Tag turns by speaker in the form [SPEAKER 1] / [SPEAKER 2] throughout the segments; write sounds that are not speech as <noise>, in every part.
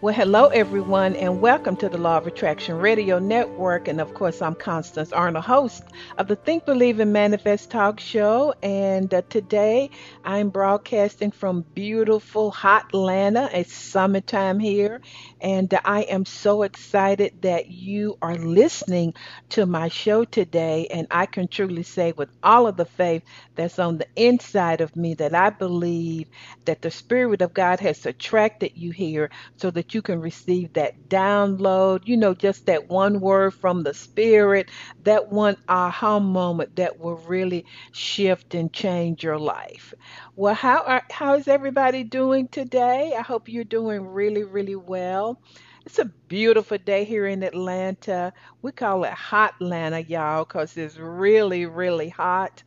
[SPEAKER 1] Well, hello, everyone, and welcome to the Law of Attraction Radio Network. And of course, I'm Constance Arnold, host of the Think, Believe, and Manifest Talk Show. And uh, today I'm broadcasting from beautiful, hot Atlanta. It's summertime here. And uh, I am so excited that you are listening to my show today. And I can truly say, with all of the faith that's on the inside of me, that I believe that the Spirit of God has attracted you here so that you can receive that download, you know, just that one word from the Spirit, that one aha moment that will really shift and change your life. Well, how are how is everybody doing today? I hope you're doing really, really well. It's a beautiful day here in Atlanta. We call it hot Atlanta, y'all, because it's really, really hot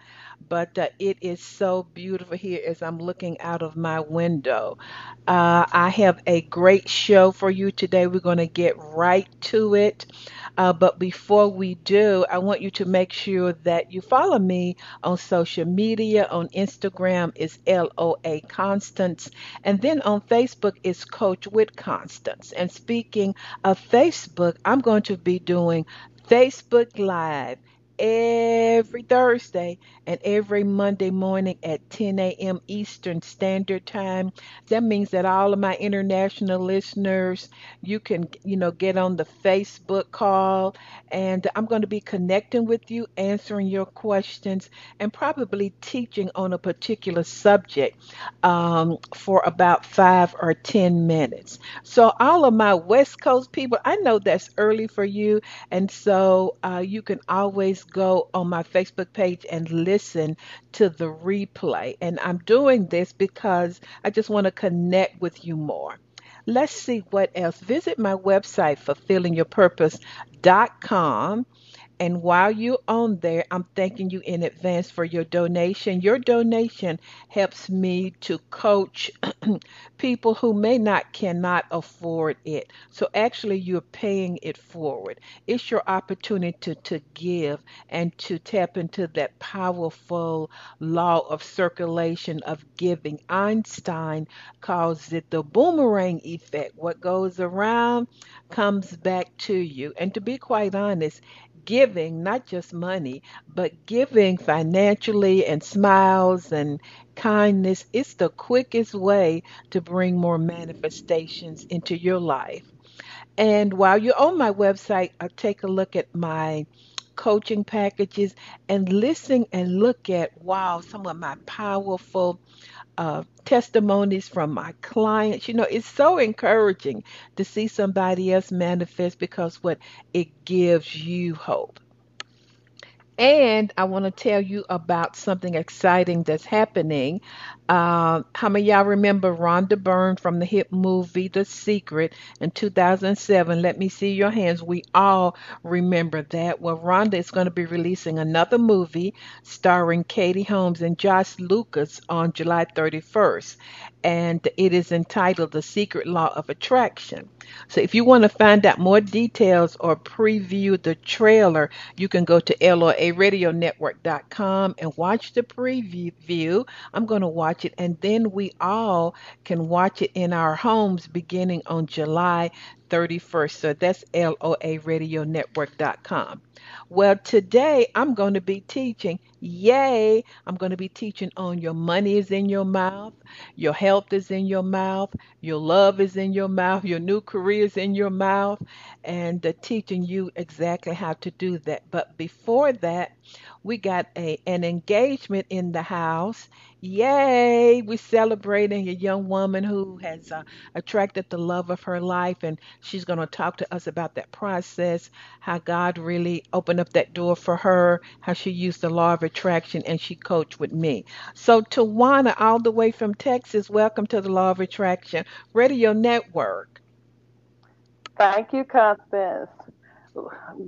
[SPEAKER 1] but uh, it is so beautiful here as I'm looking out of my window. Uh, I have a great show for you today. We're going to get right to it. Uh, but before we do, I want you to make sure that you follow me on social media. On Instagram is LOA Constance. And then on Facebook is Coach with Constance. And speaking of Facebook, I'm going to be doing Facebook Live every Thursday and every Monday morning at 10 a.m. Eastern Standard Time. That means that all of my international listeners, you can, you know, get on the Facebook call and I'm going to be connecting with you, answering your questions, and probably teaching on a particular subject um, for about five or 10 minutes. So, all of my West Coast people, I know that's early for you, and so uh, you can always go on my Facebook page and listen to the replay. And I'm doing this because I just want to connect with you more. Let's see what else. Visit my website, fulfillingyourpurpose.com. And while you're on there, I'm thanking you in advance for your donation. Your donation helps me to coach <clears throat> people who may not cannot afford it. So actually you're paying it forward. It's your opportunity to, to give and to tap into that powerful law of circulation of giving. Einstein calls it the boomerang effect. What goes around comes back to you. And to be quite honest, giving, not just money, but giving financially and smiles and kindness, it's the quickest way to bring more manifestations into your life. And while you're on my website, I'll take a look at my coaching packages and listen and look at wow some of my powerful uh, testimonies from my clients. You know, it's so encouraging to see somebody else manifest because what it gives you hope. And I want to tell you about something exciting that's happening. Uh, how many of y'all remember Rhonda Byrne from the hit movie The Secret in 2007? Let me see your hands. We all remember that. Well, Rhonda is going to be releasing another movie starring Katie Holmes and Josh Lucas on July 31st and it is entitled The Secret Law of Attraction. So if you want to find out more details or preview the trailer, you can go to loaradionetwork.com and watch the preview. I'm going to watch it and then we all can watch it in our homes beginning on July 31st. So that's loaradionetwork.com. Well, today I'm going to be teaching. Yay! I'm going to be teaching on your money is in your mouth, your health is in your mouth, your love is in your mouth, your new career is in your mouth, and uh, teaching you exactly how to do that. But before that, we got a an engagement in the house. Yay! We're celebrating a young woman who has uh, attracted the love of her life, and she's going to talk to us about that process, how God really opened up that door for her, how she used the law of attraction, and she coached with me. So, Tawana, all the way from Texas, welcome to the Law of Attraction Radio Network.
[SPEAKER 2] Thank you, Constance.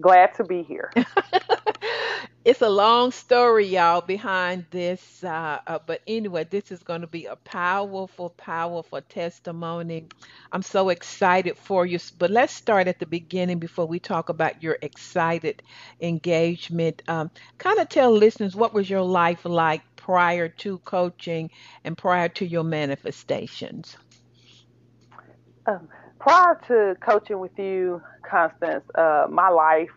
[SPEAKER 2] Glad to be here. <laughs>
[SPEAKER 1] it's a long story, y'all, behind this. Uh, uh, but anyway, this is going to be a powerful, powerful testimony. I'm so excited for you. But let's start at the beginning before we talk about your excited engagement. Um, kind of tell listeners what was your life like prior to coaching and prior to your manifestations.
[SPEAKER 2] Um, prior to coaching with you, Constance, uh, my life,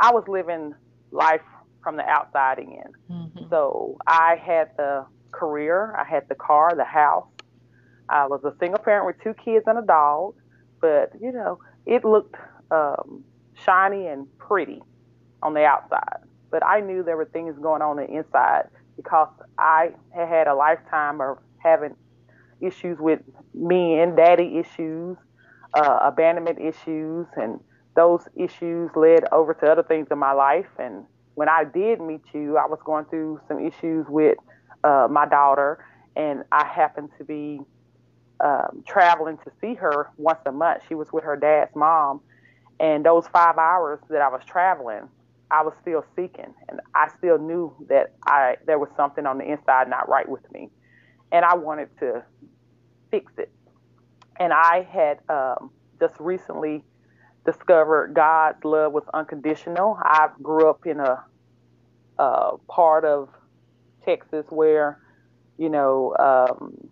[SPEAKER 2] I was living life from the outside in. Mm-hmm. So I had the career, I had the car, the house. I was a single parent with two kids and a dog, but you know, it looked um, shiny and pretty on the outside. But I knew there were things going on, on the inside because I had had a lifetime of having issues with men, daddy issues, uh, abandonment issues, and those issues led over to other things in my life. And when I did meet you, I was going through some issues with uh, my daughter, and I happened to be um, traveling to see her once a month. She was with her dad's mom, and those five hours that I was traveling, I was still seeking, and I still knew that I there was something on the inside not right with me, and I wanted to fix it. And I had um, just recently discovered God's love was unconditional. I grew up in a, a part of Texas where, you know, um,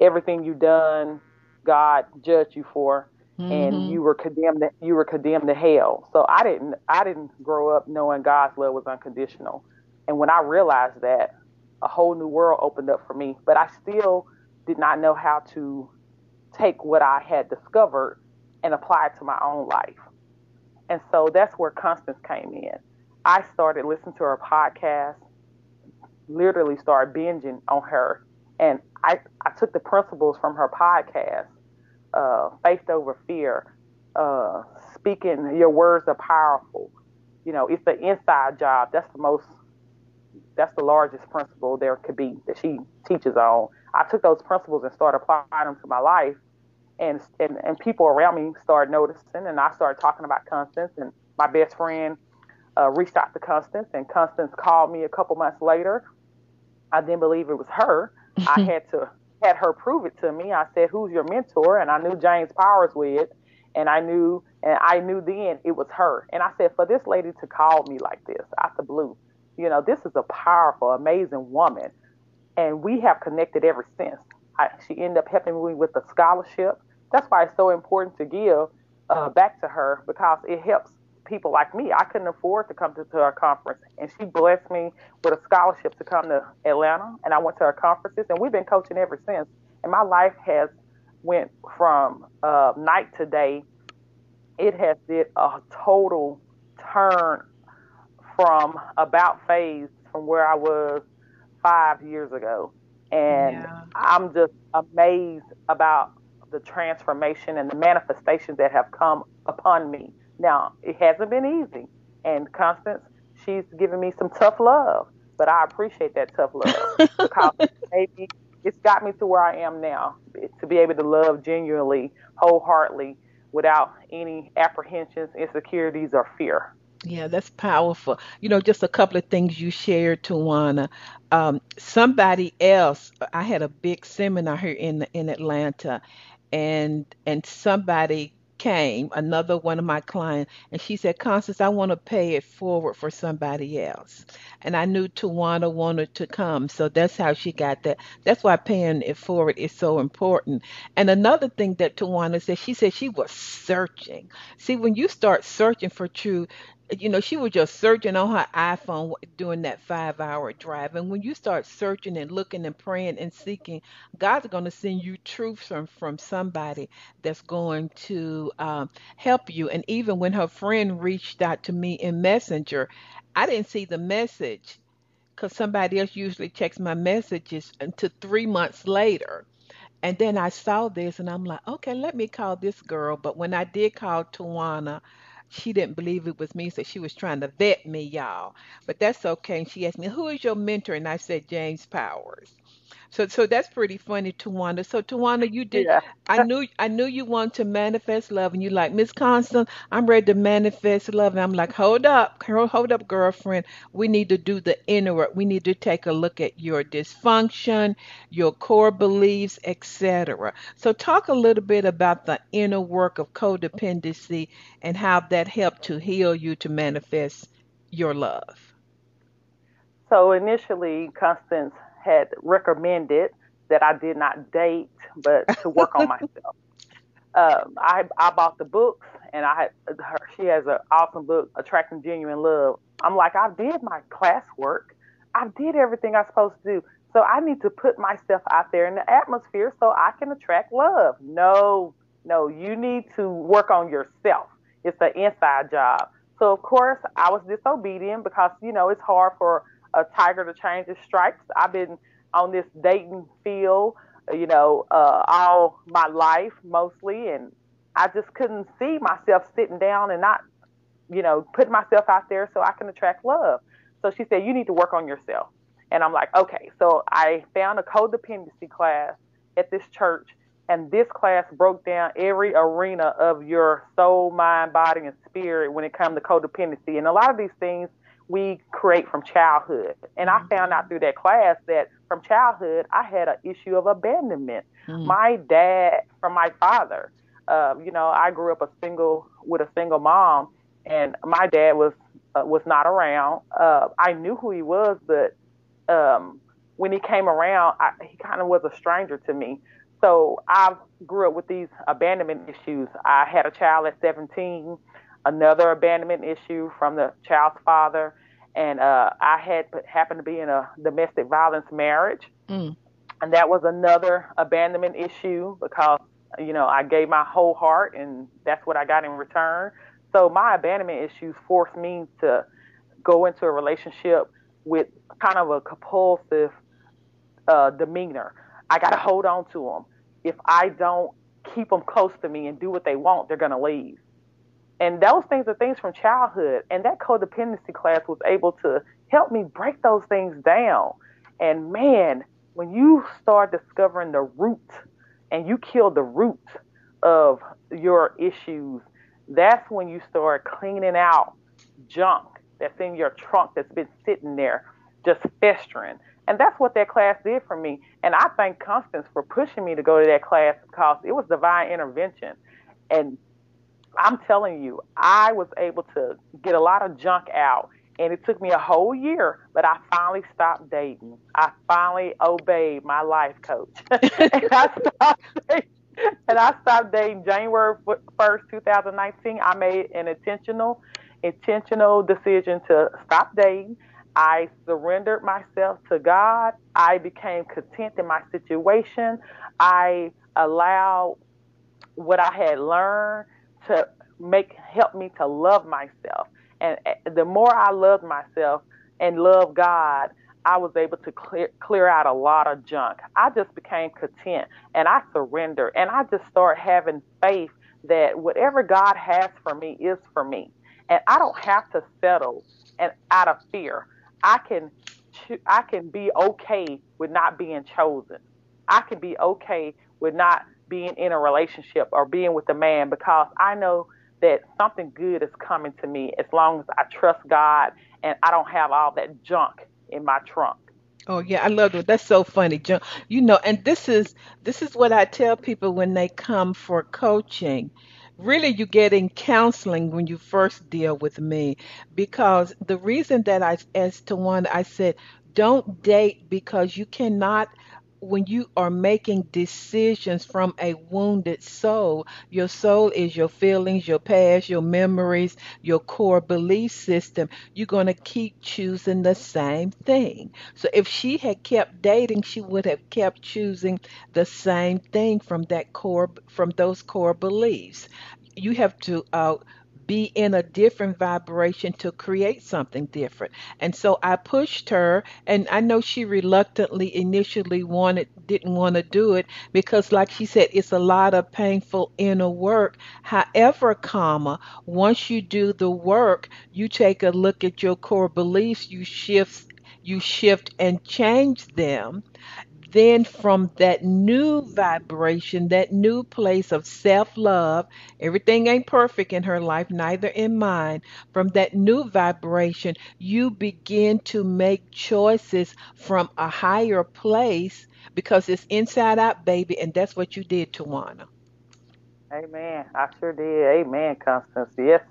[SPEAKER 2] everything you done, God judged you for, mm-hmm. and you were condemned. To, you were condemned to hell. So I didn't. I didn't grow up knowing God's love was unconditional. And when I realized that, a whole new world opened up for me. But I still did not know how to take what I had discovered and apply it to my own life. And so that's where Constance came in. I started listening to her podcast, literally started binging on her. And I, I took the principles from her podcast, uh, faith over fear, uh, speaking, your words are powerful. You know, it's the inside job. That's the most, that's the largest principle there could be that she teaches on. I took those principles and started applying them to my life and, and and people around me started noticing, and I started talking about Constance. And my best friend uh, reached out to Constance, and Constance called me a couple months later. I didn't believe it was her. I <laughs> had to had her prove it to me. I said, "Who's your mentor?" And I knew James Powers with, and I knew and I knew then it was her. And I said, for this lady to call me like this out the blue, you know, this is a powerful, amazing woman, and we have connected ever since. I, she ended up helping me with a scholarship that's why it's so important to give uh, back to her because it helps people like me. I couldn't afford to come to, to her conference, and she blessed me with a scholarship to come to Atlanta, and I went to her conferences, and we've been coaching ever since. And my life has went from uh, night to day. It has did a total turn from about phase from where I was five years ago, and yeah. I'm just amazed about the transformation and the manifestations that have come upon me. Now, it hasn't been easy. And Constance, she's given me some tough love, but I appreciate that tough love because <laughs> maybe it's got me to where I am now to be able to love genuinely, wholeheartedly, without any apprehensions, insecurities, or fear.
[SPEAKER 1] Yeah, that's powerful. You know, just a couple of things you shared, Tawana. Um, somebody else, I had a big seminar here in in Atlanta, and and somebody came, another one of my clients, and she said, Constance, I want to pay it forward for somebody else. And I knew Tawana wanted to come. So that's how she got that. That's why paying it forward is so important. And another thing that Tawana said, she said she was searching. See, when you start searching for truth, you know, she was just searching on her iPhone during that five hour drive. And when you start searching and looking and praying and seeking, God's going to send you truth from, from somebody that's going to um, help you. And even when her friend reached out to me in Messenger, I didn't see the message because somebody else usually checks my messages until three months later. And then I saw this and I'm like, okay, let me call this girl. But when I did call Tawana, she didn't believe it was me, so she was trying to vet me, y'all. But that's okay. And she asked me, Who is your mentor? And I said, James Powers. So so that's pretty funny, Tawana. So Tawana, you did
[SPEAKER 2] Yeah.
[SPEAKER 1] I knew I knew you want to manifest love and you like, Miss Constance, I'm ready to manifest love. And I'm like, hold up, girl, hold up, girlfriend. We need to do the inner work. We need to take a look at your dysfunction, your core beliefs, etc. So talk a little bit about the inner work of codependency and how that helped to heal you to manifest your love.
[SPEAKER 2] So initially, Constance had recommended that I did not date, but to work on <laughs> myself. Um, I I bought the books, and I had her. She has an awesome book, Attracting Genuine Love. I'm like, I did my classwork. I did everything I'm supposed to do. So I need to put myself out there in the atmosphere so I can attract love. No, no, you need to work on yourself. It's an inside job. So of course I was disobedient because you know it's hard for a tiger to change his stripes. I've been on this dating field, you know, uh, all my life mostly, and I just couldn't see myself sitting down and not, you know, putting myself out there so I can attract love. So she said, you need to work on yourself. And I'm like, okay. So I found a codependency class at this church, and this class broke down every arena of your soul, mind, body, and spirit when it comes to codependency. And a lot of these things we create from childhood. And I found out through that class that from childhood, I had an issue of abandonment.
[SPEAKER 1] Mm.
[SPEAKER 2] My dad, from my father, uh, you know, I grew up a single with a single mom, and my dad was uh, was not around. Uh, I knew who he was, but um, when he came around, I, he kind of was a stranger to me. So I grew up with these abandonment issues. I had a child at 17, another abandonment issue from the child's father, and uh, I had happened to be in a domestic violence marriage,
[SPEAKER 1] Mm.
[SPEAKER 2] and that was another abandonment issue because you know I gave my whole heart, and that's what I got in return. So my abandonment issues forced me to go into a relationship with kind of a compulsive uh, demeanor. I got to hold on to them. If I don't keep them close to me and do what they want, they're going to leave. And those things are things from childhood. And that codependency class was able to help me break those things down. And man, when you start discovering the root and you kill the root of your issues, that's when you start cleaning out junk that's in your trunk that's been sitting there just festering. And that's what that class did for me. And I thank Constance for pushing me to go to that class because it was divine intervention. And I'm telling you, I was able to get a lot of junk out. And it took me a whole year, but I finally stopped dating. I finally obeyed my life coach. <laughs> and I stopped dating. And I stopped dating January 1st, 2019. I made an intentional, intentional decision to stop dating. I surrendered myself to God. I became content in my situation. I allowed what I had learned to make help me to love myself. And eh, the more I loved myself and loved God, I was able to clear clear out a lot of junk. I just became content and I surrendered and I just started having faith that whatever God has for me is for me. And I don't have to settle and out of fear. I can I can be okay with not being chosen. I can be okay with not being in a relationship or being with a man because I know that something good is coming to me as long as I trust God and I don't have all that junk in my trunk.
[SPEAKER 1] Oh yeah, I love it. That's so funny, John. You know, and this is this is what I tell people when they come for coaching. Really, you're getting counseling when you first deal with me, because the reason that I, as Tawana, I said, don't date because you cannot when you are making decisions from a wounded soul, your soul is your feelings, your past, your memories, your core belief system. You're going to keep choosing the same thing. So if she had kept dating, she would have kept choosing the same thing from that core, from those core beliefs. You have to uh, be in a different vibration to create something different. And so I pushed her and I know she reluctantly initially wanted didn't want to do it because like she said it's a lot of painful inner work. However, comma, once you do the work, you take a look at your core beliefs, you shift you shift and change them then from that new vibration, that new place of self love, everything ain't perfect in her life, neither in mine. From that new vibration, you begin to make choices from a higher place because it's inside out, baby, and that's what you did, Tawana.
[SPEAKER 2] Amen. I sure did. Amen, Constance. Yes,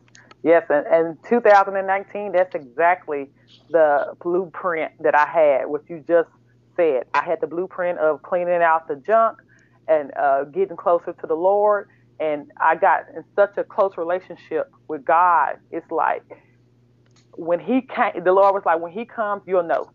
[SPEAKER 2] yes. And, and 2019, that's exactly the blueprint that I had, what you just said. I had the blueprint of cleaning out the junk and uh, getting closer to the Lord. And I got in such a close relationship with God. It's like when He came, the Lord was like, when He comes, you'll know.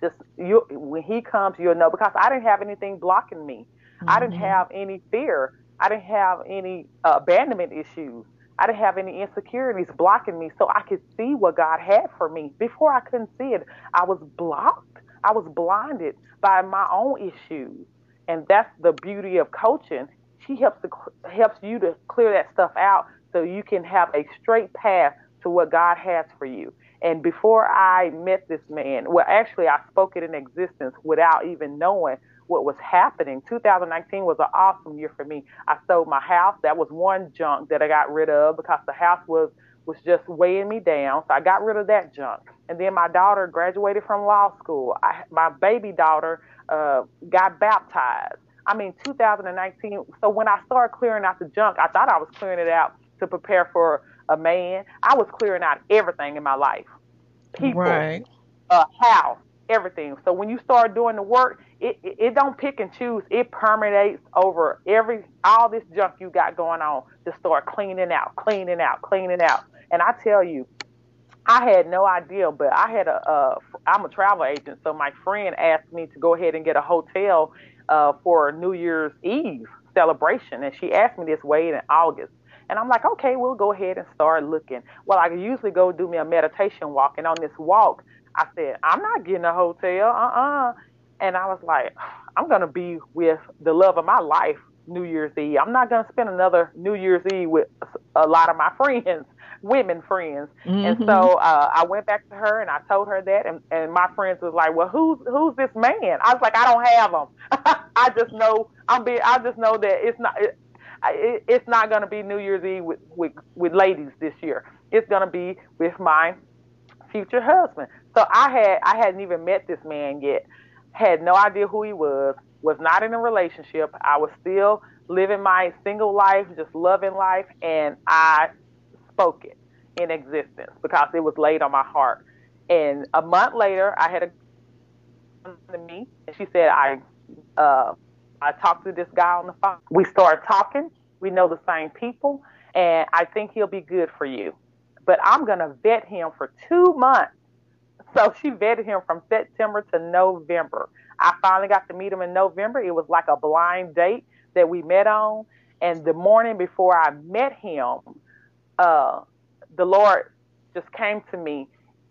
[SPEAKER 2] Just you, when He comes, you'll know. Because I didn't have anything blocking me. Mm-hmm. I didn't mm-hmm. have any fear I didn't have any uh, abandonment issues. I didn't have any insecurities blocking me, so I could see what God had for me. Before I couldn't see it, I was blocked. I was blinded by my own issues, and that's the beauty of coaching. She helps to helps you to clear that stuff out, so you can have a straight path to what God has for you. And before I met this man, well, actually, I spoke it in existence without even knowing what was happening. 2019 was an awesome year for me. I sold my house. That was one junk that I got rid of because the house was was just weighing me down. So I got rid of that junk. And then my daughter graduated from law school. I, my baby daughter uh, got baptized. I mean, 2019. So when I started clearing out the junk, I thought I was clearing it out to prepare for a man. I was clearing out everything in my life, people, right. a house, everything. So when you start doing the work, it, it, it don't pick and choose. It permeates over every all this junk you got going on to start cleaning out, cleaning out, cleaning out. And I tell you, I had no idea, but I had a, a I'm a travel agent, so my friend asked me to go ahead and get a hotel uh, for New Year's Eve celebration, and she asked me this way in August. And I'm like, okay, we'll go ahead and start looking. Well, I usually go do me a meditation walk, and on this walk, I said, I'm not getting a hotel. Uh-uh. And I was like, <sighs> I'm to be with the love of my life New Year's Eve. I'm not to spend another New Year's Eve with a lot of my <laughs> friends, women friends. Mm-hmm. And so uh, I went back to her and I told her that, and, and my friends was like, "Well, who's who's this man?" I was like, "I don't have him. <laughs> I just know I'm being. I just know that it's not. It, it, it's not going to be New Year's Eve with, with with ladies this year. It's going to be with my future husband." So I had I hadn't even met this man yet had no idea who he was, was not in a relationship. I was still living my single life, just loving life, and I spoke it in existence because it was laid on my heart. And a month later, I had a to me, and she said, "I, uh, I talked to this guy on the phone. We started talking. We know the same people, and I think he'll be good for you. But I'm gonna vet him for two months so <laughs> she vetted him from September to November. I finally got to meet him in November. It was like a blind date that we met on. And the morning before I met him, uh, the Lord just came to me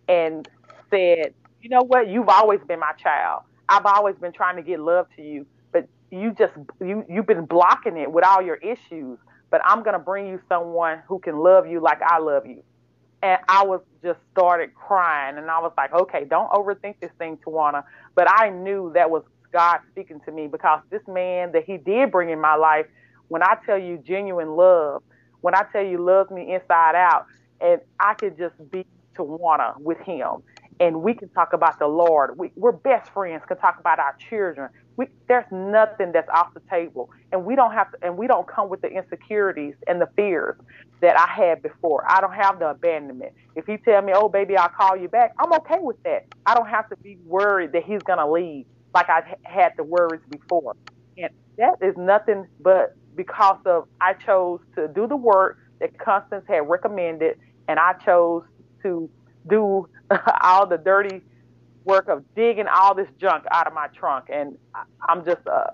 [SPEAKER 2] and said, You know what? You've always been my child. I've always been trying to get love to you, but you just you you've been blocking it with all your issues. But I'm gonna bring you someone who can love you like I love you and I was just started crying, and I was like, okay, don't overthink this thing, Tawana. But I knew that was God speaking to me because this man that He did bring in my life, when I tell you genuine love, when I tell you loves me inside out, and I could just be Tawana with Him, and we can talk about the Lord. We, we're best friends. Can talk about our children. We, there's nothing that's off the table, and we don't have to, and we don't come with the insecurities and the fears that I had before. I don't have the abandonment. If he tell me, "Oh, baby, I'll call you back," I'm okay with that. I don't have to be worried that he's gonna leave like I had the worries before, and that is nothing but because of I chose to do the work that Constance had recommended, and I chose to do <laughs> all the dirty work of digging all this junk out of my trunk, and I'm just uh,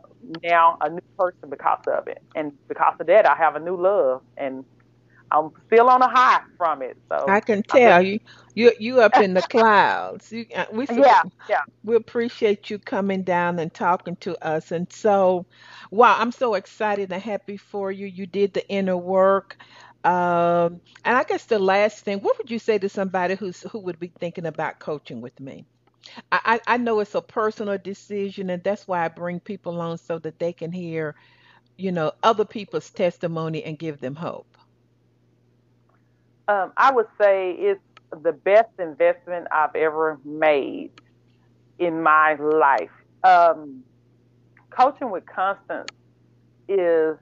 [SPEAKER 2] now a new person because of it, and because of that, I have a new love, and I'm still on a high from it. So
[SPEAKER 1] I can tell you, you you up in the clouds. You, uh, we <laughs>
[SPEAKER 2] yeah yeah
[SPEAKER 1] we appreciate you coming down and talking to us, and so wow, I'm so excited and happy for you. You did the inner work. Um, and I guess the last thing, what would you say to somebody who's who would be thinking about coaching with me? I, I know it's a personal decision, and that's why I bring people on so that they can hear, you know, other people's testimony and give them hope.
[SPEAKER 2] Um, I would say it's the best investment I've ever made in my life. Um, coaching with Constance is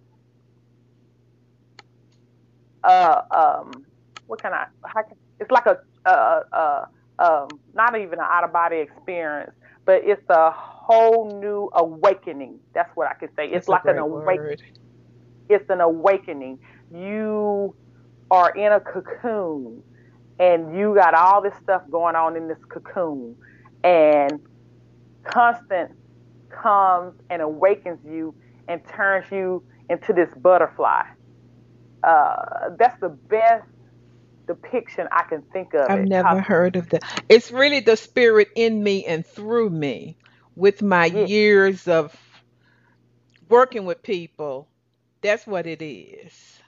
[SPEAKER 2] uh, um, what can I? How can, it's like a, uh, uh, um, not even an out of body experience, but it's a whole new awakening. That's what I could say. It's That's like an awakening. It's an awakening. You are in a cocoon, and you got all this stuff going on in this cocoon, and Constance comes and awakens you and turns you into this butterfly. Uh, that's the best depiction I can think of.
[SPEAKER 1] I've it. never heard of that. It's really the spirit in me and through me with my yeah. years of working with people. That's what it is.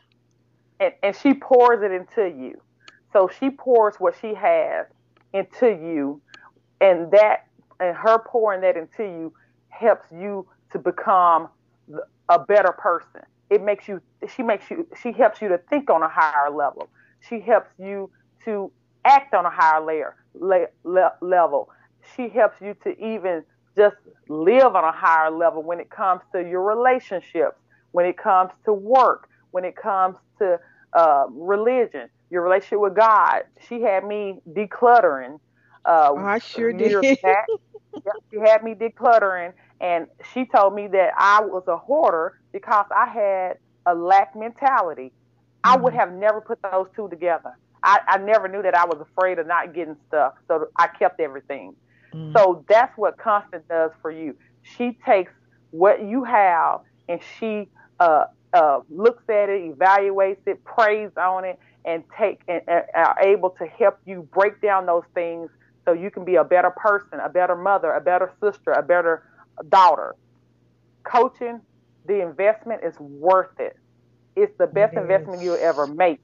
[SPEAKER 2] And, and she pours it into you. So she pours what she has into you, and that and her pouring that into you helps you to become a better person. It makes you she makes you she helps you to think on a higher level. She helps you to act on a higher layer le, le, level. She helps you to even just live on a higher level when it comes to your relationships, when it comes to work, when it comes to uh, religion, your relationship with God. She had me decluttering.
[SPEAKER 1] Uh, I sure did. Back.
[SPEAKER 2] she had me decluttering, and she told me that I was a hoarder because I had a lack mentality. I would mm-hmm. have never put those two together. I, I never knew that I was afraid of not getting stuff, so I kept everything. Mm. So that's what Constance does for you. She takes what you have and she uh, uh, looks at it, evaluates it, prays on it, and take and, and are able to help you break down those things so you can be a better person, a better mother, a better sister, a better daughter. Coaching, the investment is worth it. It's the best it investment you'll ever make.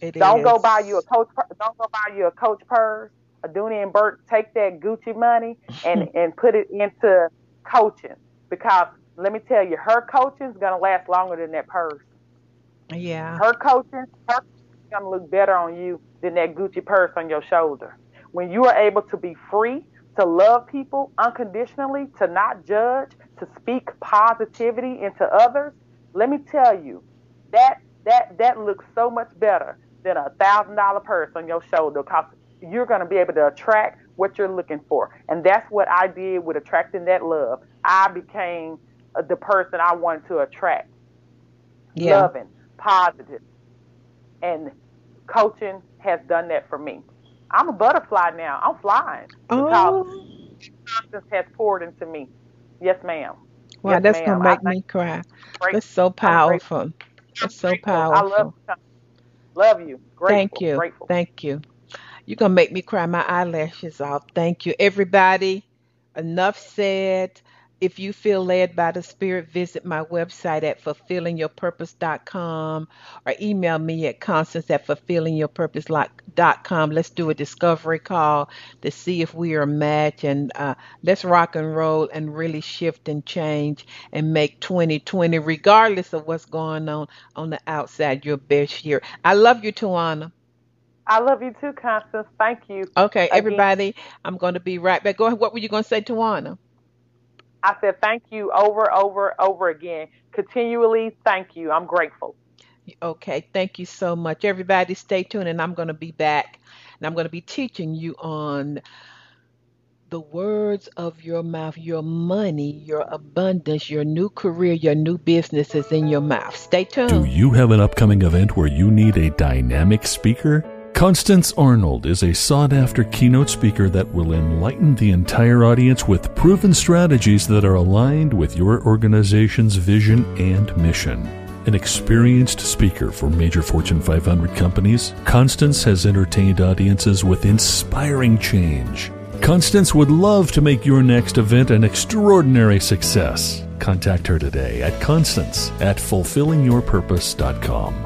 [SPEAKER 2] It don't is. go buy you a coach. Don't go buy you a coach purse. A Dooney and Bourke take that Gucci money <laughs> and and put it into coaching because let me tell you, her coaching is gonna last longer than that purse.
[SPEAKER 1] Yeah.
[SPEAKER 2] Her coaching, her gonna look better on you than that Gucci purse on your shoulder. When you are able to be free, to love people unconditionally, to not judge, to speak positivity into others, let me tell you, that that that looks so much better than a thousand dollar purse on your shoulder because you're going to be able to attract what you're looking for, and that's what I did with attracting that love. I became the person I wanted to attract, yeah. loving, positive, and coaching has done that for me. I'm a butterfly now. I'm flying because oh. Has poured into me. Yes, ma'am.
[SPEAKER 1] Wow, yes, that's gonna make me cry. That's so powerful. That's so powerful. I
[SPEAKER 2] love you. Love you. Grateful,
[SPEAKER 1] Thank you.
[SPEAKER 2] Grateful.
[SPEAKER 1] Thank you. You're gonna make me cry my eyelashes off. Thank you, everybody. Enough said. If you feel led by the Spirit, visit my website at fulfillingyourpurpose.com or email me at constance at fulfillingyourpurpose.com. Let's do a discovery call to see if we are a match and uh, let's rock and roll and really shift and change and make 2020, regardless of what's going on on the outside, your best year. I love you, Tawana.
[SPEAKER 2] I love you too, Constance. Thank you.
[SPEAKER 1] Okay, Again. everybody, I'm going to be right back. Go ahead. What were you going to say, Tawana?
[SPEAKER 2] I said thank you over, over, over again. Continually, thank you. I'm grateful.
[SPEAKER 1] Okay, thank you so much. Everybody, stay tuned, and I'm going to be back, and I'm going to be teaching you on the words of your mouth, your money, your abundance, your new career, your new business is in your mouth. Stay tuned.
[SPEAKER 3] Do you have an upcoming event where you need a dynamic speaker? Constance Arnold is a sought after keynote speaker that will enlighten the entire audience with proven strategies that are aligned with your organization's vision and mission. An experienced speaker for major Fortune 500 companies, Constance has entertained audiences with inspiring change. Constance would love to make your next event an extraordinary success. Contact her today at constance at fulfillingyourpurpose.com.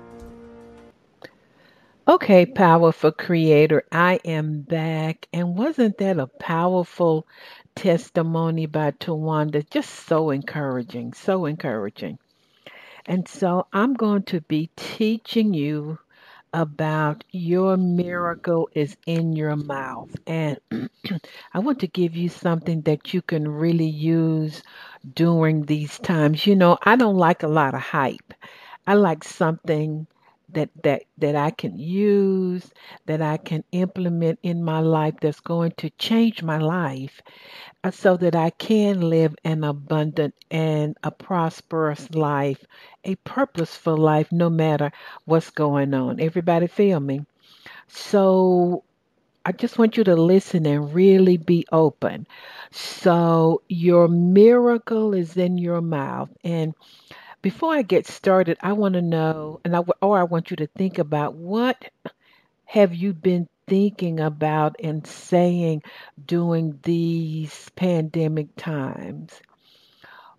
[SPEAKER 1] Okay, powerful creator, I am back. And wasn't that a powerful testimony by Tawanda? Just so encouraging, so encouraging. And so I'm going to be teaching you about your miracle is in your mouth. And <clears throat> I want to give you something that you can really use during these times. You know, I don't like a lot of hype. I like something that that that I can use, that I can implement in my life that's going to change my life uh, so that I can live an abundant and a prosperous life, a purposeful life no matter what's going on. Everybody feel me? So I just want you to listen and really be open. So, your miracle is in your mouth. And before I get started, I want to know, and I, or I want you to think about what have you been thinking about and saying during these pandemic times?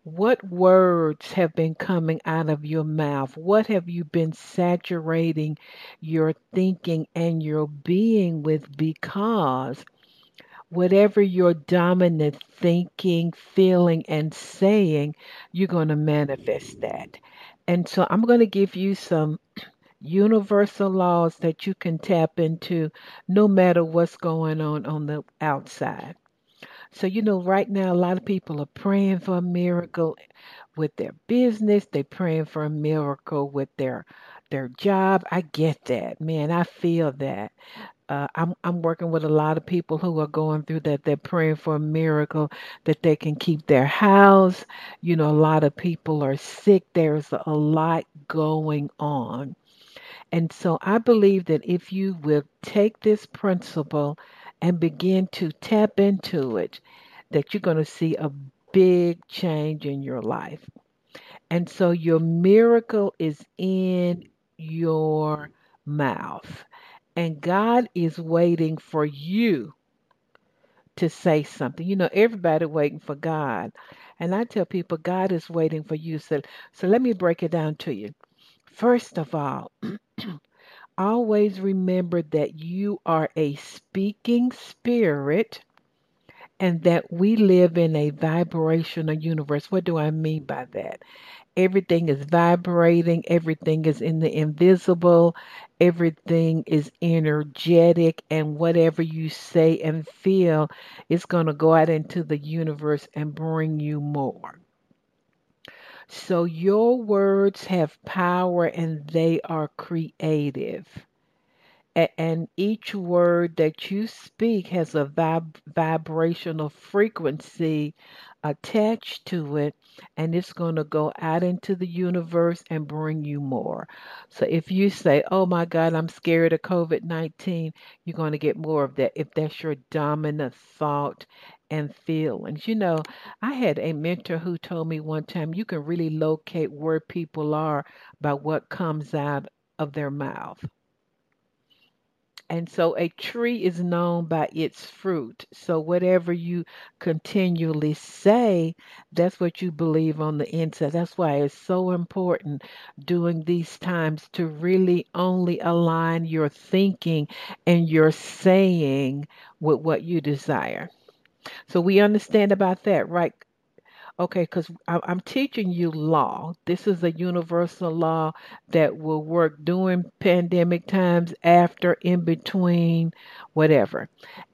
[SPEAKER 1] What words have been coming out of your mouth? What have you been saturating your thinking and your being with? Because whatever your dominant thinking, feeling, and saying, you're going to manifest that. And so I'm going to give you some <clears throat> universal laws that you can tap into no matter what's going on on the outside. So, you know, right now, a lot of people are praying for a miracle with their business. They're praying for a miracle with their their job. I get that, man. I feel that. Uh, I'm I'm working with a lot of people who are going through that. They're praying for a miracle that they can keep their house. You know, a lot of people are sick. There's a lot going on. And so I believe that if you will take this principle and begin to tap into it, that you're going to see a big change in your life. And so your miracle is in your mouth. And God is waiting for you to say something. You know, everybody waiting for God. And I tell people God is waiting for you. So so let me break it down to you. First of all, <clears throat> always remember that you are a speaking spirit and that we live in a vibrational universe. What do I mean by that? Everything is vibrating, everything is in the invisible, everything is energetic, and whatever you say and feel is going to go out into the universe and bring you more. So your words have power and they are creative. And each word that you speak has a vib- vibrational frequency attached to it and it's going to go out into the universe and bring you more. So if you say, "Oh my god, I'm scared of COVID-19," you're going to get more of that if that's your dominant thought and feelings. You know, I had a mentor who told me one time you can really locate where people are by what comes out of their mouth. And so a tree is known by its fruit. So whatever you continually say, that's what you believe on the inside. That's why it's so important during these times to really only align your thinking and your saying with what you desire. So we understand about that, right? Okay, because I'm teaching you law. This is a universal law that will work during pandemic times, after, in between, whatever.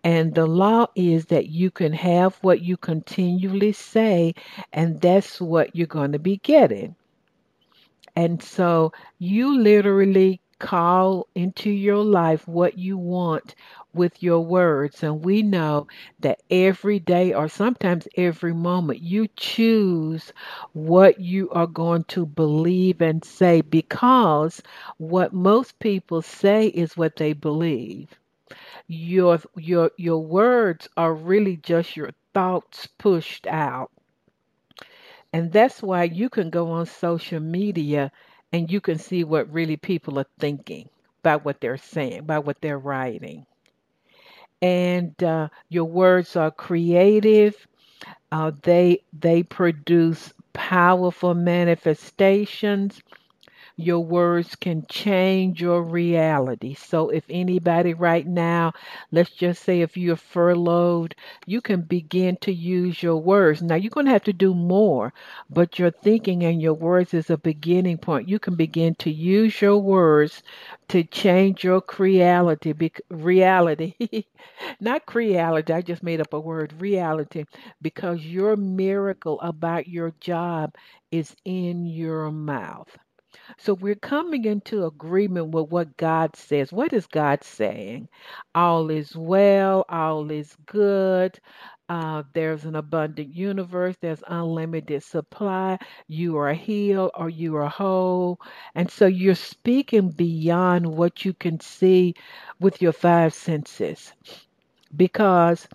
[SPEAKER 1] And the law is that you can have what you continually say, and that's what you're going to be getting. And so you literally call into your life what you want with your words. And we know that every day or sometimes every moment you choose what you are going to believe and say because what most people say is what they believe. Your your your words are really just your thoughts pushed out. And that's why you can go on social media and you can see what really people are thinking by what they're saying, by what they're writing. And uh, your words are creative. Uh, they they produce powerful manifestations your words can change your reality. So, if anybody right now, let's just say if you're furloughed, you can begin to use your words. Now, you're going to have to do more, but your thinking and your words is a beginning point. You can begin to use your words to change your reality. reality, <laughs> not reality. I just made up a word, reality, because your miracle about your job is in your mouth. So we're coming into agreement with what God says. What is God saying? All is well, all is good. Uh, there's an abundant universe, there's unlimited supply. You are healed or you are whole. And so you're speaking beyond what you can see with your five senses because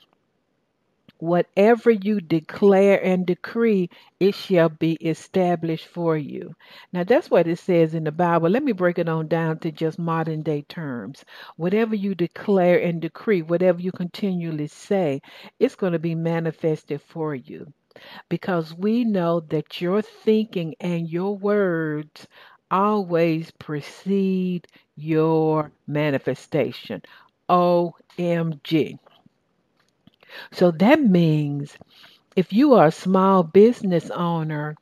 [SPEAKER 1] Whatever you declare and decree, it shall be established for you. Now, that's what it says in the Bible. Let me break it on down to just modern day terms. Whatever you declare and decree, whatever you continually say, it's going to be manifested for you. Because we know that your thinking and your words always precede your manifestation. OMG. So that means if you are a small business owner,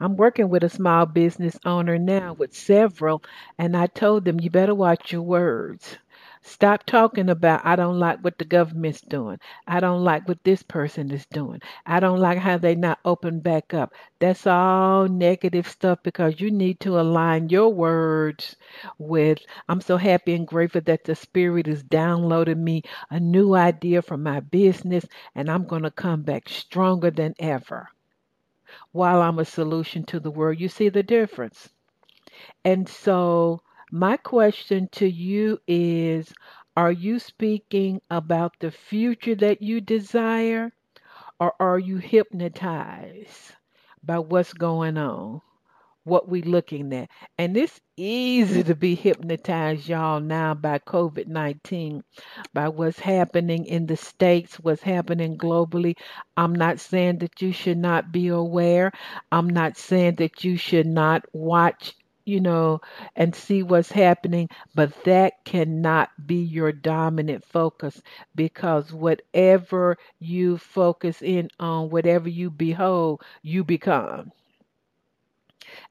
[SPEAKER 1] I'm working with a small business owner now with several, and I told them you better watch your words. Stop talking about, I don't like what the government's doing. I don't like what this person is doing. I don't like how they not open back up. That's all negative stuff because you need to align your words with, I'm so happy and grateful that the Spirit is downloading me a new idea for my business and I'm going to come back stronger than ever while I'm a solution to the world. You see the difference? And so my question to you is Are you speaking about the future that you desire, or are you hypnotized by what's going on? What we looking at. And it's easy to be hypnotized, y'all, now by COVID 19, by what's happening in the States, what's happening globally. I'm not saying that you should not be aware. I'm not saying that you should not watch you know, and see what's happening, but that cannot be your dominant focus because whatever you focus in on, whatever you behold, you become.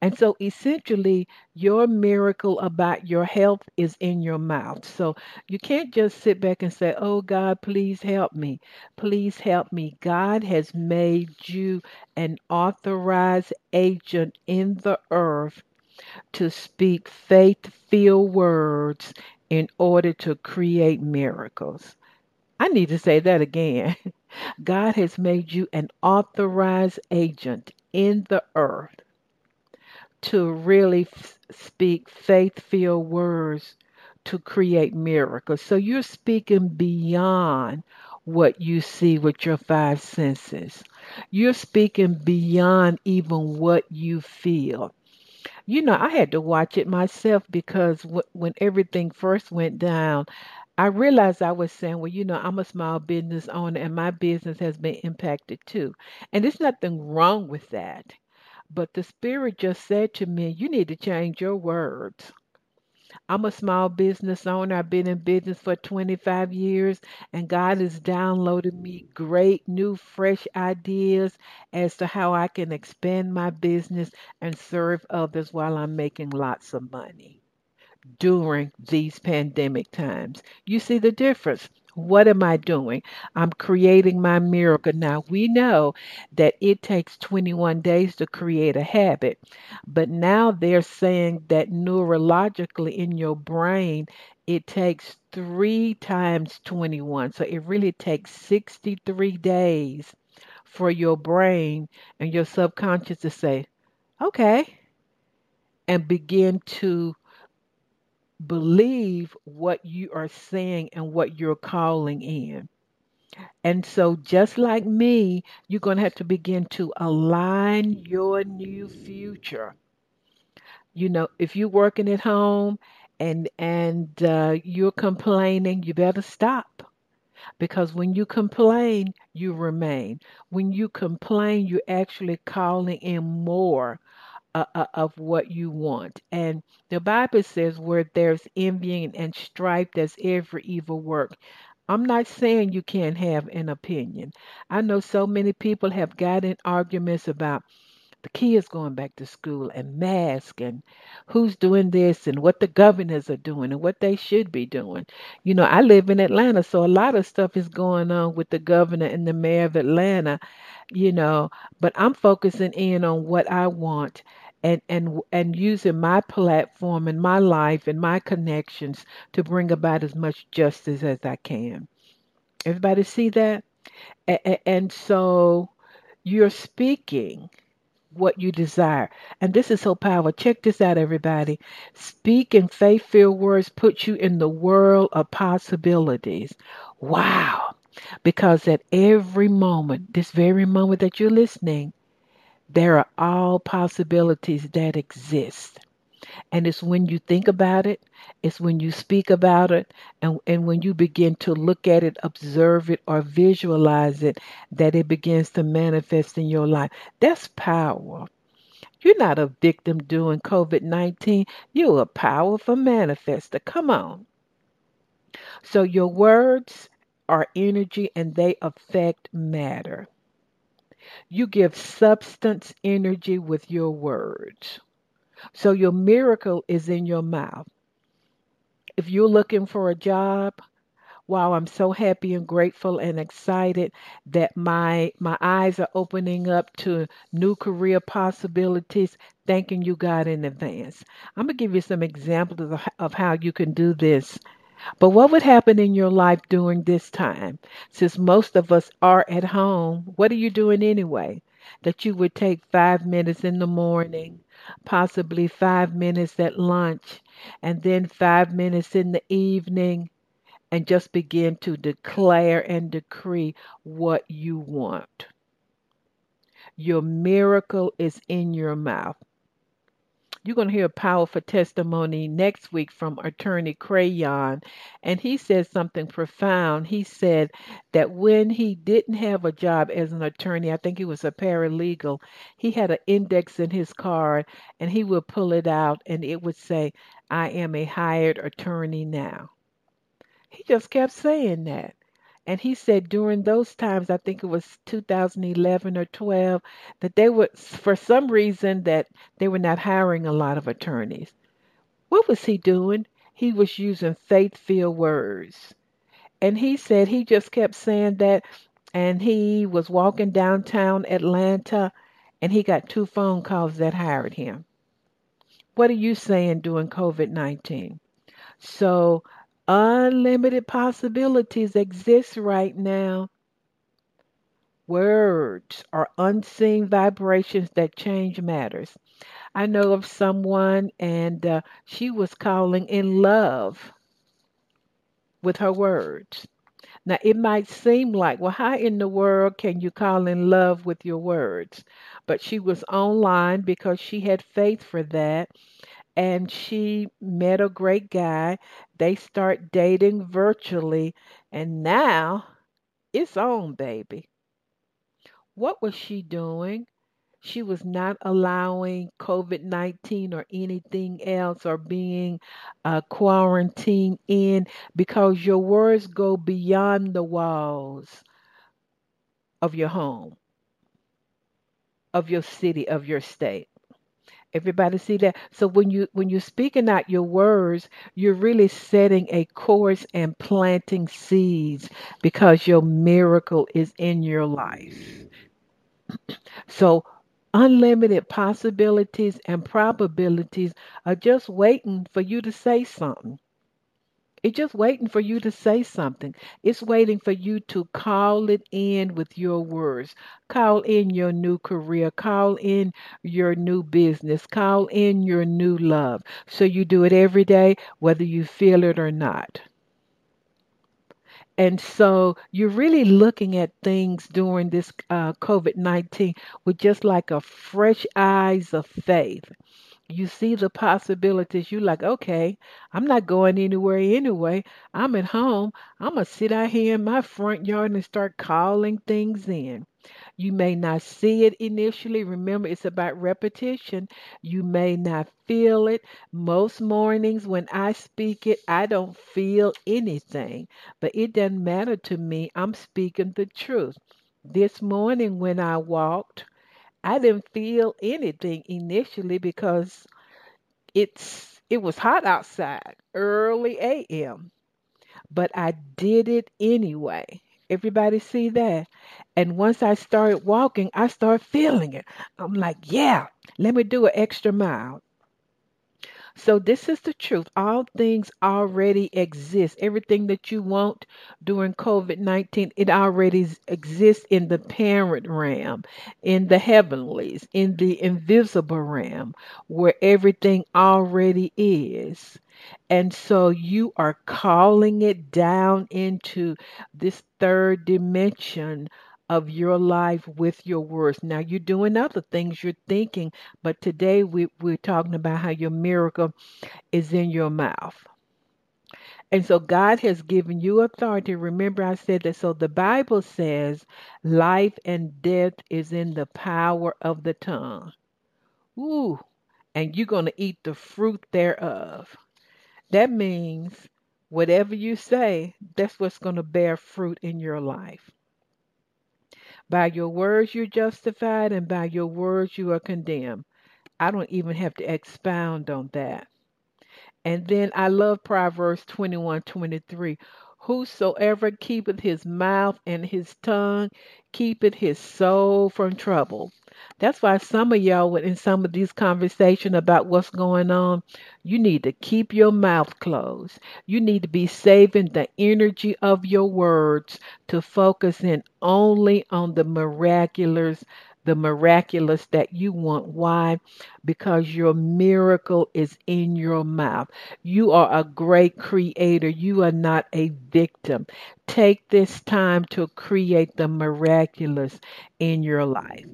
[SPEAKER 1] And so essentially, your miracle about your health is in your mouth. So you can't just sit back and say, Oh God, please help me. Please help me. God has made you an authorized agent in the earth to speak faith filled words in order to create miracles. I need to say that again. <laughs> God has made you an authorized agent in the earth to really f- speak faith filled words to create miracles. So you're speaking beyond what you see with your five senses. You're speaking beyond even what you feel. You know, I had to watch it myself because w- when everything first went down, I realized I was saying, well, you know, I'm a small business owner and my business has been impacted too. And there's nothing wrong with that. But the Spirit just said to me, you need to change your words. I'm a small business owner. I've been in business for 25 years, and God has downloaded me great, new, fresh ideas as to how I can expand my business and serve others while I'm making lots of money during these pandemic times. You see the difference. What am I doing? I'm creating my miracle. Now, we know that it takes 21 days to create a habit, but now they're saying that neurologically in your brain, it takes three times 21. So it really takes 63 days for your brain and your subconscious to say, okay, and begin to believe what you are saying and what you're calling in. And so, just like me, you're going to have to begin to align your new future. You know, if you're working at home and and uh, you're complaining, you better stop because when you complain, you remain. When you complain, you're actually calling in more uh, uh, of what you want. And the Bible says, where there's envying and strife, there's every evil work. I'm not saying you can't have an opinion. I know so many people have gotten arguments about the kids going back to school and mask and who's doing this and what the governors are doing and what they should be doing. You know, I live in Atlanta, so a lot of stuff is going on with the governor and the mayor of Atlanta, you know, but I'm focusing in on what I want and and and using my platform and my life and my connections to bring about as much justice as I can. Everybody see that? And so you're speaking what you desire. And this is so powerful. Check this out, everybody. Speaking faith filled words put you in the world of possibilities. Wow. Because at every moment, this very moment that you're listening, there are all possibilities that exist. And it's when you think about it, it's when you speak about it, and, and when you begin to look at it, observe it, or visualize it, that it begins to manifest in your life. That's power. You're not a victim during COVID 19. You're a powerful manifester. Come on. So your words are energy and they affect matter. You give substance energy with your words. So your miracle is in your mouth. If you're looking for a job, wow, I'm so happy and grateful and excited that my my eyes are opening up to new career possibilities. Thanking you, God, in advance. I'm gonna give you some examples of, of how you can do this but what would happen in your life during this time? Since most of us are at home, what are you doing anyway? That you would take five minutes in the morning, possibly five minutes at lunch, and then five minutes in the evening, and just begin to declare and decree what you want. Your miracle is in your mouth. You're going to hear a powerful testimony next week from Attorney Crayon. And he said something profound. He said that when he didn't have a job as an attorney, I think he was a paralegal, he had an index in his card and he would pull it out and it would say, I am a hired attorney now. He just kept saying that. And he said during those times, I think it was 2011 or 12, that they were, for some reason, that they were not hiring a lot of attorneys. What was he doing? He was using faith filled words. And he said he just kept saying that. And he was walking downtown Atlanta and he got two phone calls that hired him. What are you saying during COVID 19? So Unlimited possibilities exist right now. Words are unseen vibrations that change matters. I know of someone, and uh, she was calling in love with her words. Now, it might seem like, well, how in the world can you call in love with your words? But she was online because she had faith for that and she met a great guy. They start dating virtually, and now it's on, baby. What was she doing? She was not allowing COVID 19 or anything else or being uh, quarantined in because your words go beyond the walls of your home, of your city, of your state. Everybody see that? So when you when you're speaking out your words, you're really setting a course and planting seeds because your miracle is in your life. <clears throat> So unlimited possibilities and probabilities are just waiting for you to say something. It's just waiting for you to say something. It's waiting for you to call it in with your words. Call in your new career. Call in your new business. Call in your new love. So you do it every day, whether you feel it or not. And so you're really looking at things during this uh, COVID 19 with just like a fresh eyes of faith you see the possibilities. You're like, okay, I'm not going anywhere anyway. I'm at home. I'm gonna sit out here in my front yard and start calling things in. You may not see it initially. Remember, it's about repetition. You may not feel it. Most mornings when I speak it, I don't feel anything, but it doesn't matter to me. I'm speaking the truth. This morning when I walked, I didn't feel anything initially because it's it was hot outside, early a.m. But I did it anyway. Everybody see that? And once I started walking, I started feeling it. I'm like, yeah, let me do an extra mile. So this is the truth. All things already exist. Everything that you want during COVID-19, it already exists in the parent realm, in the heavenlies, in the invisible realm, where everything already is. And so you are calling it down into this third dimension of your life with your words. Now you're doing other things you're thinking, but today we, we're talking about how your miracle is in your mouth. And so God has given you authority. Remember, I said that. So the Bible says life and death is in the power of the tongue. Ooh, and you're going to eat the fruit thereof. That means whatever you say, that's what's going to bear fruit in your life. By your words you're justified, and by your words you are condemned. I don't even have to expound on that. And then I love Proverbs 21 23. Whosoever keepeth his mouth and his tongue keepeth his soul from trouble. That's why some of y'all, in some of these conversations about what's going on, you need to keep your mouth closed. You need to be saving the energy of your words to focus in only on the miraculous the miraculous that you want. Why? Because your miracle is in your mouth. You are a great creator. You are not a victim. Take this time to create the miraculous in your life.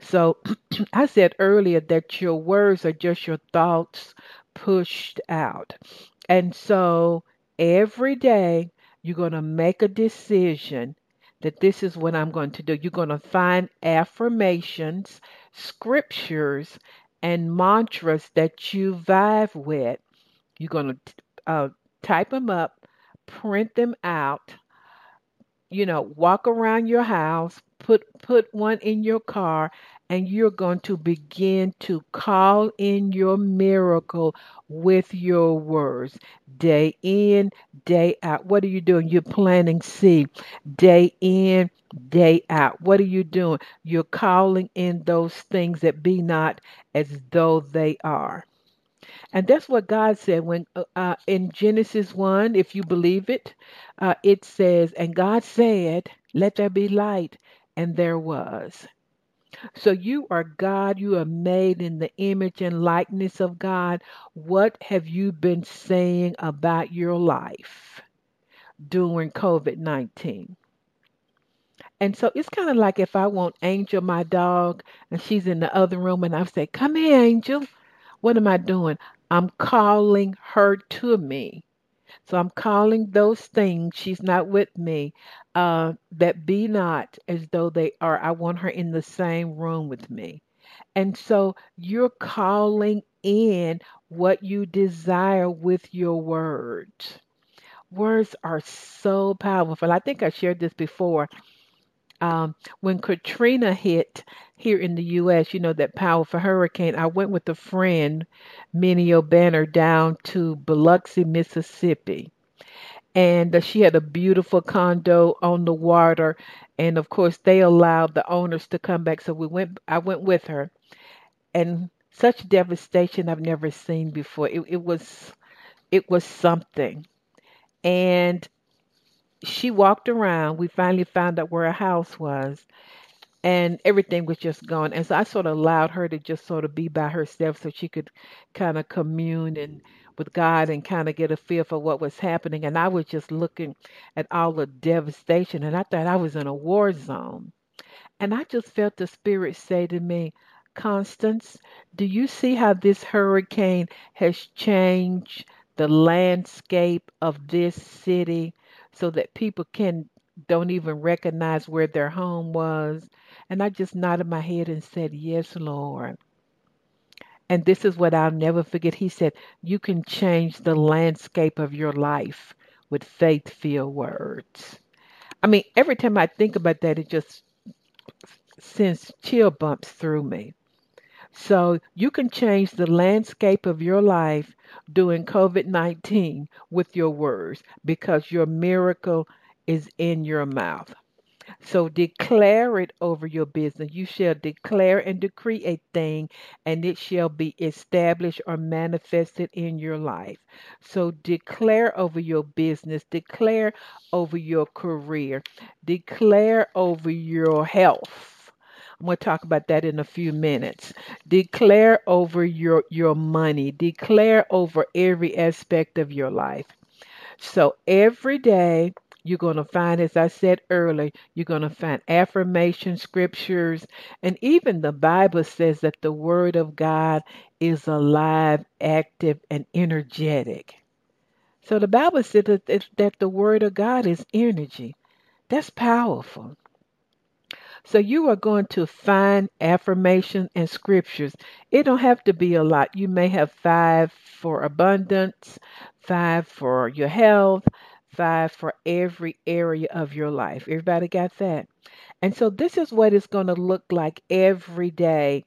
[SPEAKER 1] So <clears throat> I said earlier that your words are just your thoughts pushed out. And so every day you're going to make a decision that this is what I'm going to do. You're going to find affirmations, scriptures, and mantras that you vibe with. You're going to uh, type them up, print them out, you know, walk around your house, put put one in your car and you're going to begin to call in your miracle with your words. Day in day out. What are you doing? You're planting seed. Day in day out. What are you doing? You're calling in those things that be not as though they are. And that's what God said when uh, uh in Genesis 1, if you believe it, uh, it says, And God said, Let there be light and there was. So you are God, you are made in the image and likeness of God. What have you been saying about your life during COVID 19? And so it's kind of like if I want Angel, my dog, and she's in the other room, and I say, Come here, Angel. What am I doing? I'm calling her to me. So I'm calling those things, she's not with me, uh, that be not as though they are. I want her in the same room with me. And so you're calling in what you desire with your words. Words are so powerful. I think I shared this before. Um, when Katrina hit here in the U.S., you know, that powerful hurricane, I went with a friend, Minnie O'Banner, down to Biloxi, Mississippi. And uh, she had a beautiful condo on the water. And of course, they allowed the owners to come back. So we went, I went with her. And such devastation I've never seen before. It, it was, it was something. And she walked around. We finally found out where her house was, and everything was just gone. And so I sort of allowed her to just sort of be by herself so she could kind of commune and with God and kind of get a feel for what was happening. And I was just looking at all the devastation, and I thought I was in a war zone. And I just felt the Spirit say to me, Constance, do you see how this hurricane has changed the landscape of this city so that people can don't even recognize where their home was? And I just nodded my head and said, Yes, Lord. And this is what I'll never forget. He said, You can change the landscape of your life with faith filled words. I mean, every time I think about that, it just sends chill bumps through me. So you can change the landscape of your life during COVID 19 with your words because your miracle is in your mouth. So declare it over your business. You shall declare and decree a thing, and it shall be established or manifested in your life. So declare over your business, declare over your career, declare over your health. I'm going to talk about that in a few minutes. Declare over your your money, declare over every aspect of your life. So every day you're going to find, as I said earlier, you're going to find affirmation scriptures. And even the Bible says that the Word of God is alive, active, and energetic. So the Bible says that, that the Word of God is energy. That's powerful. So you are going to find affirmation and scriptures. It don't have to be a lot. You may have five for abundance, five for your health, five for every area of your life. Everybody got that? And so this is what it's going to look like every day.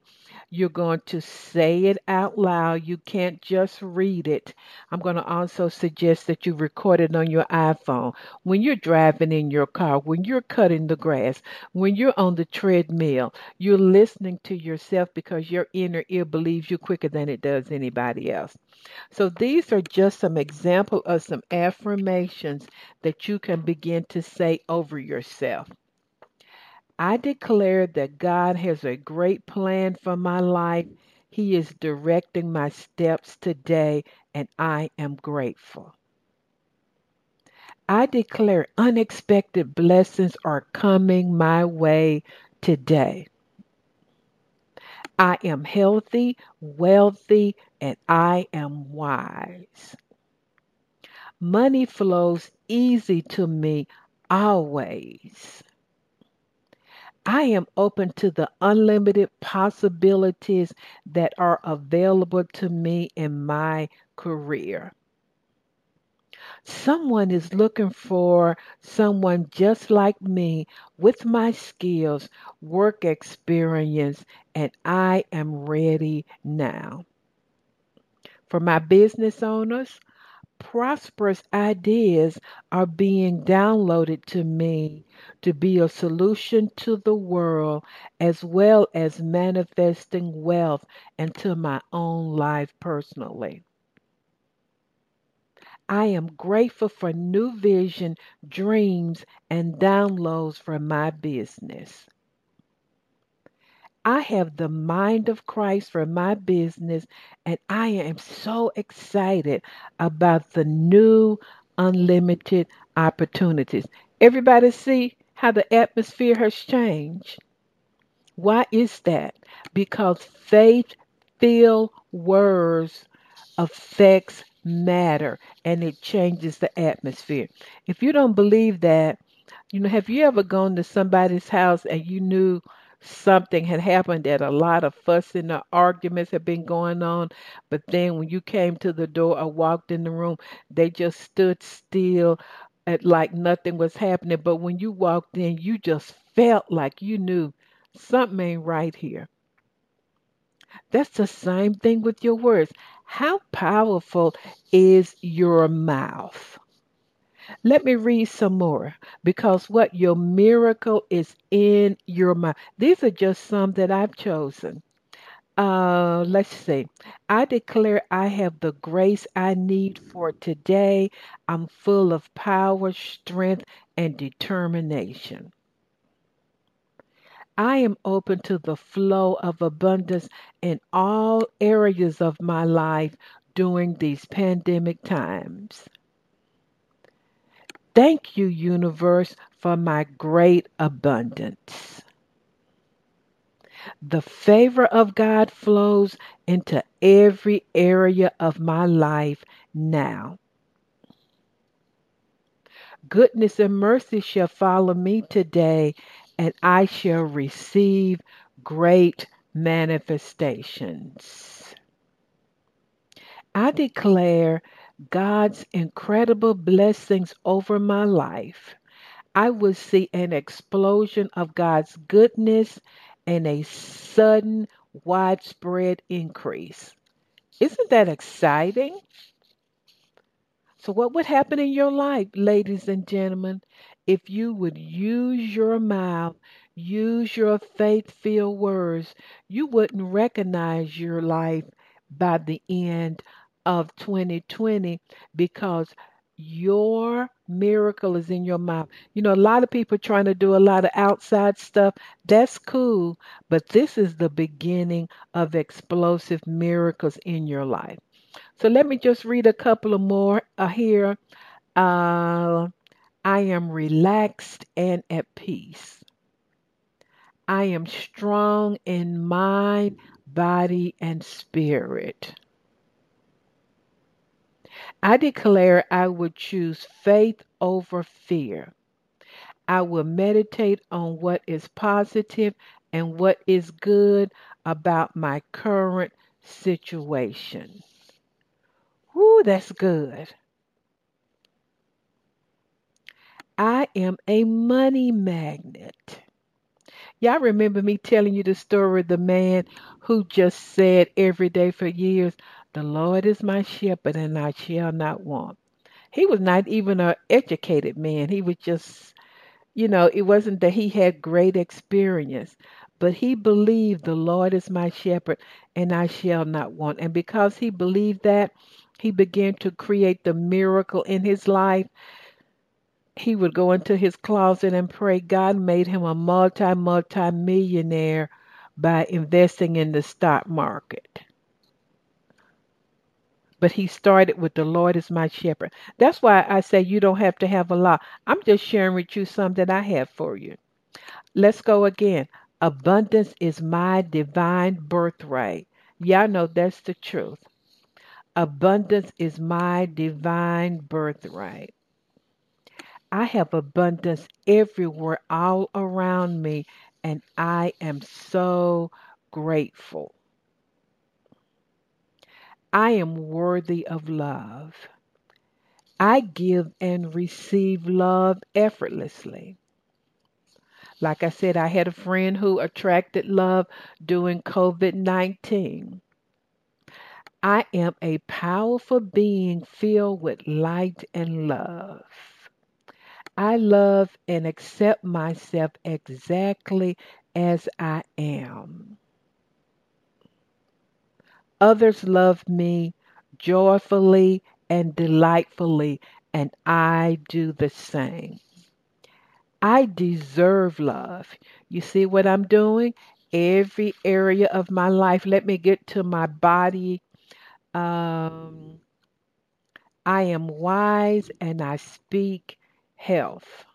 [SPEAKER 1] You're going to say it out loud. You can't just read it. I'm going to also suggest that you record it on your iPhone when you're driving in your car, when you're cutting the grass, when you're on the treadmill. You're listening to yourself because your inner ear believes you quicker than it does anybody else. So these are just some example of some affirmations that you can begin to say over yourself. I declare that God has a great plan for my life. He is directing my steps today, and I am grateful. I declare unexpected blessings are coming my way today. I am healthy, wealthy, and I am wise. Money flows easy to me always. I am open to the unlimited possibilities that are available to me in my career. Someone is looking for someone just like me with my skills, work experience, and I am ready now. For my business owners, prosperous ideas are being downloaded to me to be a solution to the world as well as manifesting wealth into my own life personally. I am grateful for new vision, dreams, and downloads for my business. I have the mind of Christ for my business, and I am so excited about the new unlimited opportunities. Everybody see how the atmosphere has changed? Why is that? Because faith filled words affects matter and it changes the atmosphere. If you don't believe that, you know, have you ever gone to somebody's house and you knew something had happened that a lot of fussing or arguments had been going on, but then when you came to the door or walked in the room, they just stood still like nothing was happening. But when you walked in, you just felt like you knew something ain't right here. That's the same thing with your words. How powerful is your mouth? Let me read some more because what your miracle is in your mind. These are just some that I've chosen. Uh, let's see. I declare I have the grace I need for today. I'm full of power, strength, and determination. I am open to the flow of abundance in all areas of my life during these pandemic times. Thank you, universe, for my great abundance. The favor of God flows into every area of my life now. Goodness and mercy shall follow me today, and I shall receive great manifestations. I declare God's incredible blessings over my life. I will see an explosion of God's goodness and a sudden widespread increase. Isn't that exciting? So, what would happen in your life, ladies and gentlemen, if you would use your mouth, use your faith filled words? You wouldn't recognize your life by the end of 2020 because your miracle is in your mouth. You know, a lot of people trying to do a lot of outside stuff. That's cool, but this is the beginning of explosive miracles in your life. So let me just read a couple of more uh, here. Uh, I am relaxed and at peace. I am strong in mind, body, and spirit. I declare I would choose faith over fear. I will meditate on what is positive and what is good about my current situation. Whoo, that's good. I am a money magnet. Y'all remember me telling you the story of the man who just said every day for years, the Lord is my shepherd, and I shall not want. He was not even an educated man. He was just, you know, it wasn't that he had great experience, but he believed the Lord is my shepherd, and I shall not want. And because he believed that, he began to create the miracle in his life. He would go into his closet and pray. God made him a multi, multi millionaire by investing in the stock market but he started with the Lord is my shepherd. That's why I say you don't have to have a lot. I'm just sharing with you some that I have for you. Let's go again. Abundance is my divine birthright. Y'all know that's the truth. Abundance is my divine birthright. I have abundance everywhere, all around me, and I am so grateful. I am worthy of love. I give and receive love effortlessly. Like I said, I had a friend who attracted love during COVID 19. I am a powerful being filled with light and love. I love and accept myself exactly as I am. Others love me joyfully and delightfully, and I do the same. I deserve love. You see what I'm doing? Every area of my life. Let me get to my body. Um, I am wise and I speak health.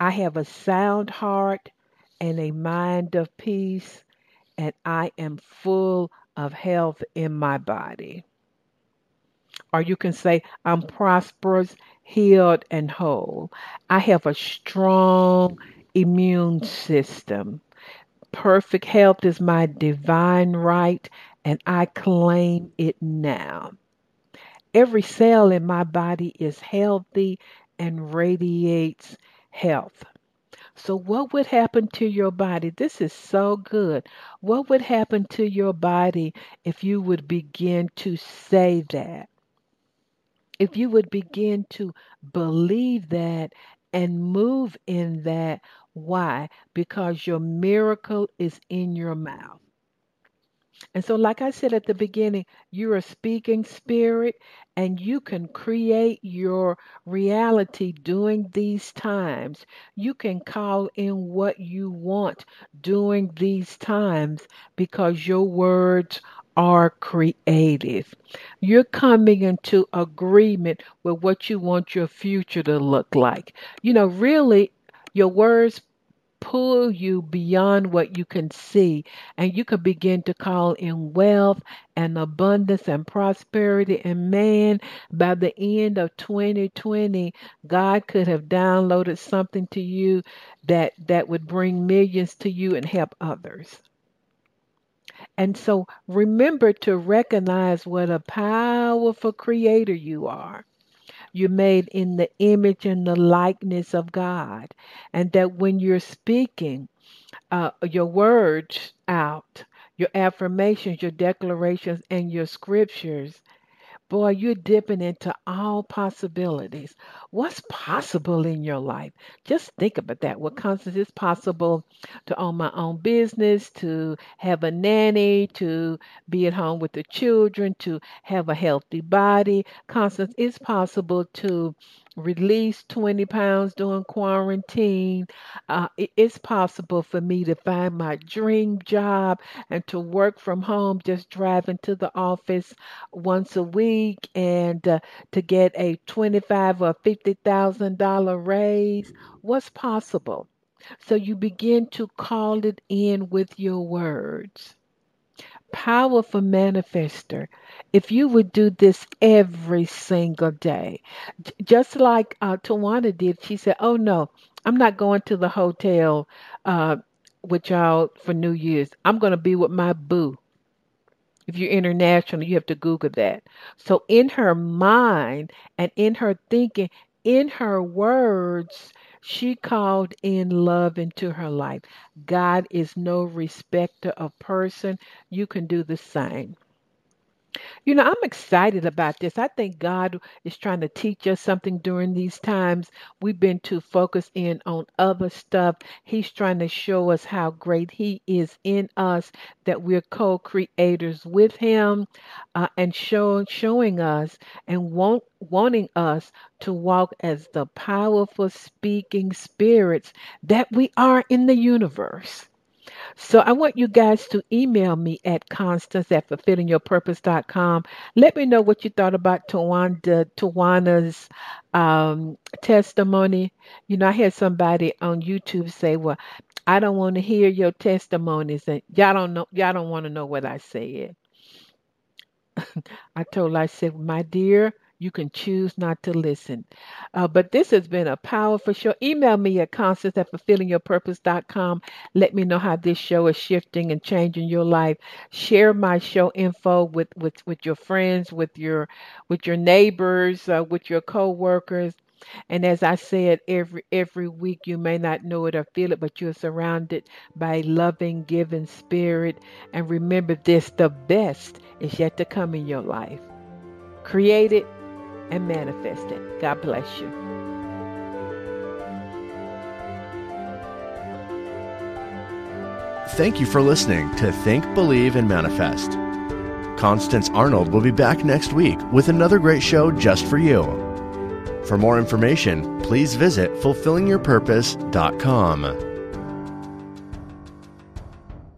[SPEAKER 1] I have a sound heart and a mind of peace and I am full of health in my body. Or you can say, I'm prosperous, healed, and whole. I have a strong immune system. Perfect health is my divine right, and I claim it now. Every cell in my body is healthy and radiates health. So, what would happen to your body? This is so good. What would happen to your body if you would begin to say that? If you would begin to believe that and move in that. Why? Because your miracle is in your mouth. And so, like I said at the beginning, you're a speaking spirit and you can create your reality during these times. You can call in what you want during these times because your words are creative. You're coming into agreement with what you want your future to look like. You know, really, your words pull you beyond what you can see, and you can begin to call in wealth and abundance and prosperity. And man, by the end of 2020, God could have downloaded something to you that that would bring millions to you and help others. And so remember to recognize what a powerful creator you are. You're made in the image and the likeness of God. And that when you're speaking uh, your words out, your affirmations, your declarations, and your scriptures, boy, you're dipping into all possibilities. What's possible in your life? Just think about that. What Constance is possible to own my own business, to have a nanny, to be at home with the children, to have a healthy body. Constance, it's possible to release 20 pounds during quarantine. Uh, it, it's possible for me to find my dream job and to work from home, just driving to the office once a week and uh, to get a 25 or 50,000 dollar raise. What's possible? So you begin to call it in with your words powerful manifester if you would do this every single day. Just like uh, tawana did she said oh no i'm not going to the hotel uh, with y'all for new year's. I'm going to be with my boo. If you're international you have to google that. So in her mind and in her thinking in her words she called in love into her life. God is no respecter of person. You can do the same. You know, I'm excited about this. I think God is trying to teach us something during these times. We've been too focused in on other stuff. He's trying to show us how great He is in us, that we're co-creators with Him, uh, and show, showing us and want, wanting us to walk as the powerful speaking spirits that we are in the universe. So I want you guys to email me at constance at fulfillingyourpurpose.com. Let me know what you thought about Tawanda, Tawana's um, testimony. You know, I had somebody on YouTube say, well, I don't want to hear your testimonies. And y'all don't know, y'all don't want to know what I said. <laughs> I told her, I said, my dear, you can choose not to listen. Uh, but this has been a powerful show. Email me at constance at fulfillingyourpurpose.com. Let me know how this show is shifting and changing your life. Share my show info with, with, with your friends, with your with your neighbors, uh, with your co-workers. And as I said, every every week you may not know it or feel it, but you're surrounded by a loving, giving spirit. And remember this: the best is yet to come in your life. Create it and manifest it. God bless you.
[SPEAKER 4] Thank you for listening to Think, Believe, and Manifest. Constance Arnold will be back next week with another great show just for you. For more information, please visit fulfillingyourpurpose.com.